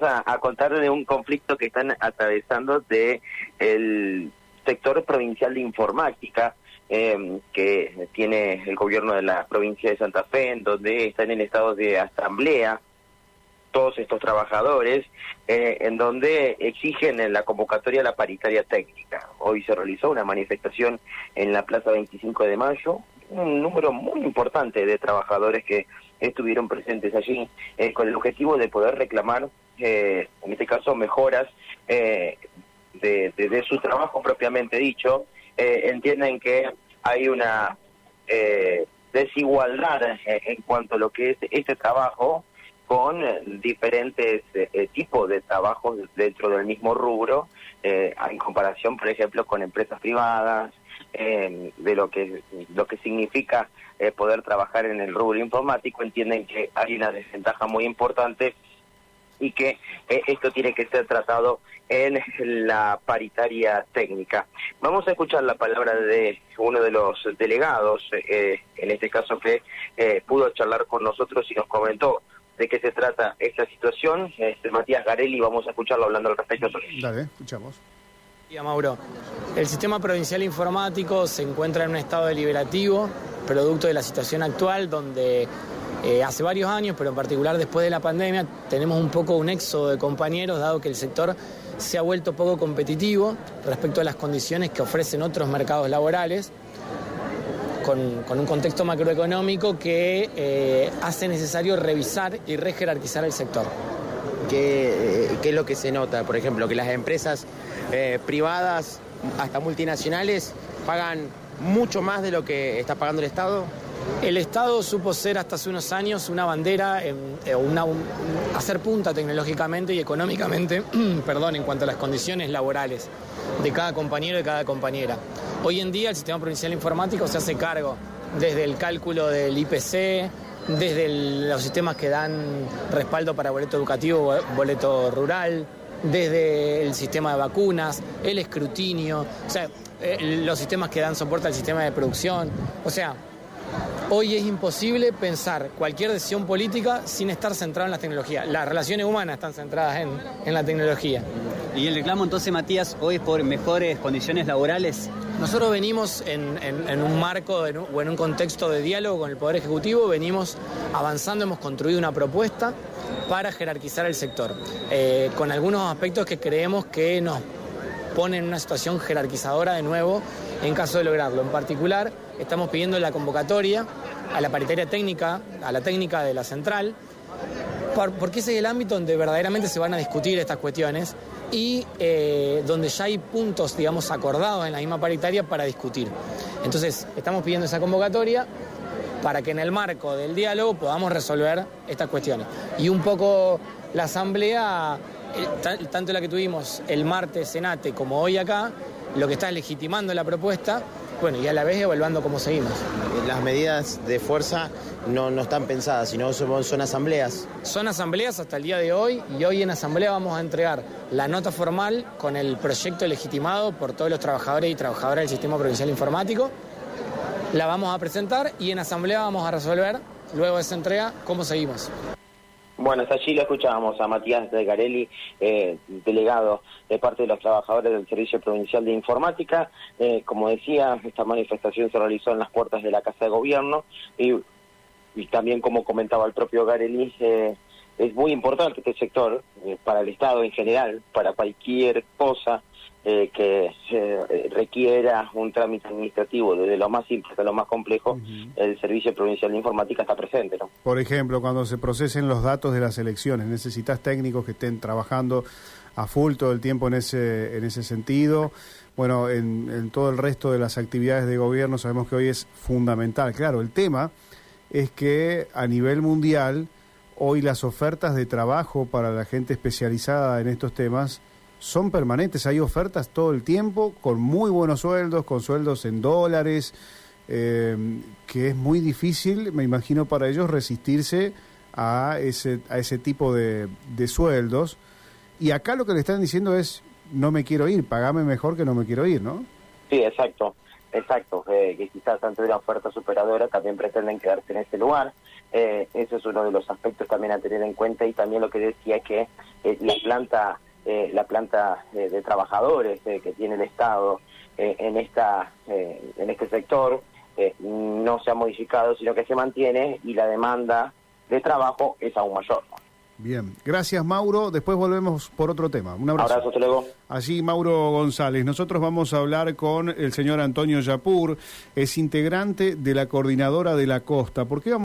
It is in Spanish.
a, contar de un conflicto que están atravesando de el sector provincial de informática em, que tiene el gobierno de la provincia de Santa Fe, en donde están en estado de asamblea todos estos trabajadores, eh, en donde exigen en la convocatoria la paritaria técnica. Hoy se realizó una manifestación en la Plaza 25 de Mayo, un número muy importante de trabajadores que estuvieron presentes allí, eh, con el objetivo de poder reclamar eh, en este caso, mejoras eh, de, de, su trabajo propiamente dicho, eh, entienden que hay una desigualdad en cuanto a lo que es este trabajo con diferentes tipos de trabajos dentro del mismo rubro, en comparación, por ejemplo, con empresas privadas, de lo que lo que significa poder trabajar en el rubro informático, entienden que hay una desventaja muy importante y que eh, esto tiene que ser tratado en la paritaria técnica. Vamos a escuchar la palabra de uno de los delegados, eh, en este caso que eh, pudo charlar con nosotros y nos comentó de qué se trata esta situación, este, Matías Garelli, vamos a escucharlo hablando al respecto. Dale, escuchamos. Mauro, el sistema provincial informático se encuentra en un estado deliberativo, producto de la situación actual donde eh, hace varios años, pero en particular después de la pandemia, tenemos un poco un éxodo de compañeros, dado que el sector se ha vuelto poco competitivo respecto a las condiciones que ofrecen otros mercados laborales, con, un contexto macroeconómico que eh, hace necesario revisar y rejerarquizar el sector. ¿Qué, ¿Qué, es lo que se nota? Por ejemplo, que las empresas eh, privadas, hasta multinacionales, pagan mucho más de lo que está pagando el Estado. El Estado supo ser hasta hace unos años una bandera, eh, una, hacer punta tecnológicamente y económicamente, perdón, en cuanto a las condiciones laborales de cada compañero y cada compañera. Hoy en día el sistema provincial informático se hace cargo desde el cálculo del IPC, desde los sistemas que dan respaldo para boleto educativo, boleto rural, desde el sistema de vacunas, el escrutinio, o sea, eh, los sistemas que dan soporte al sistema de producción. O sea, Hoy es imposible pensar cualquier decisión política sin estar centrado en la tecnología. Las relaciones humanas están centradas en, la tecnología. ¿Y el reclamo entonces, Matías, hoy es por mejores condiciones laborales? Nosotros venimos en, un marco o en un contexto de diálogo con el Poder Ejecutivo, venimos avanzando, hemos construido una propuesta para jerarquizar el sector, eh, con algunos aspectos que creemos que nos ponen en una situación jerarquizadora de nuevo en caso de lograrlo. En particular, estamos pidiendo la convocatoria a la paritaria técnica, a la técnica de la central, porque ese es el ámbito donde verdaderamente se van a discutir estas cuestiones y eh, donde ya hay puntos, digamos, acordados en la misma paritaria para discutir. Entonces, estamos pidiendo esa convocatoria para que en el marco del diálogo podamos resolver estas cuestiones. Y un poco la asamblea, eh, tanto la que tuvimos el martes en ATE como hoy acá, lo que está legitimando la propuesta, bueno, y a la vez evaluando cómo seguimos. Las medidas de fuerza no, no están pensadas, sino son, son asambleas. Son asambleas hasta el día de hoy y hoy en asamblea vamos a entregar la nota formal con el proyecto legitimado por todos los trabajadores y trabajadoras del sistema provincial informático. La vamos a presentar y en asamblea vamos a resolver, luego de esa entrega, cómo seguimos. Bueno, hasta allí lo escuchábamos a Matías de Garelli, eh, delegado de parte de los trabajadores del Servicio Provincial de Informática. Eh, como decía, esta manifestación se realizó en las puertas de la Casa de Gobierno y, también, como comentaba el propio Garelli, eh, es muy importante este sector para el Estado en general, para cualquier cosa eh, que eh, requiera un trámite administrativo desde lo más simple hasta lo más complejo, el Servicio Provincial de Informática está presente. ¿no? Por ejemplo, cuando se procesen los datos de las elecciones, necesitas técnicos que estén trabajando a full todo el tiempo en ese, en ese sentido. Bueno, en, en todo el resto de las actividades de gobierno sabemos que hoy es fundamental. Claro, el tema es que a nivel mundial, hoy las ofertas de trabajo para la gente especializada en estos temas son permanentes, hay ofertas todo el tiempo con muy buenos sueldos, con sueldos en dólares, eh, que es muy difícil, me imagino, para ellos resistirse a ese, a ese tipo de, de sueldos. Y acá lo que le están diciendo es, no me quiero ir, pagame mejor que no me quiero ir, ¿no? Sí, exacto. exacto, eh, que quizás ante una oferta superadora también pretenden quedarse en ese lugar. Eh, eso es uno de los aspectos también a tener en cuenta y también lo que decía que eh, la planta, eh, la planta de trabajadores eh, que tiene el Estado en esta, en este sector no se ha modificado, sino que se mantiene y la demanda de trabajo es aún mayor. Bien, gracias Mauro. Después volvemos por otro tema. Un abrazo. Abrazo, luego. Allí Mauro González. Nosotros vamos a hablar con el señor Antonio Yapur, es integrante de la coordinadora de la costa. ¿Por qué vamos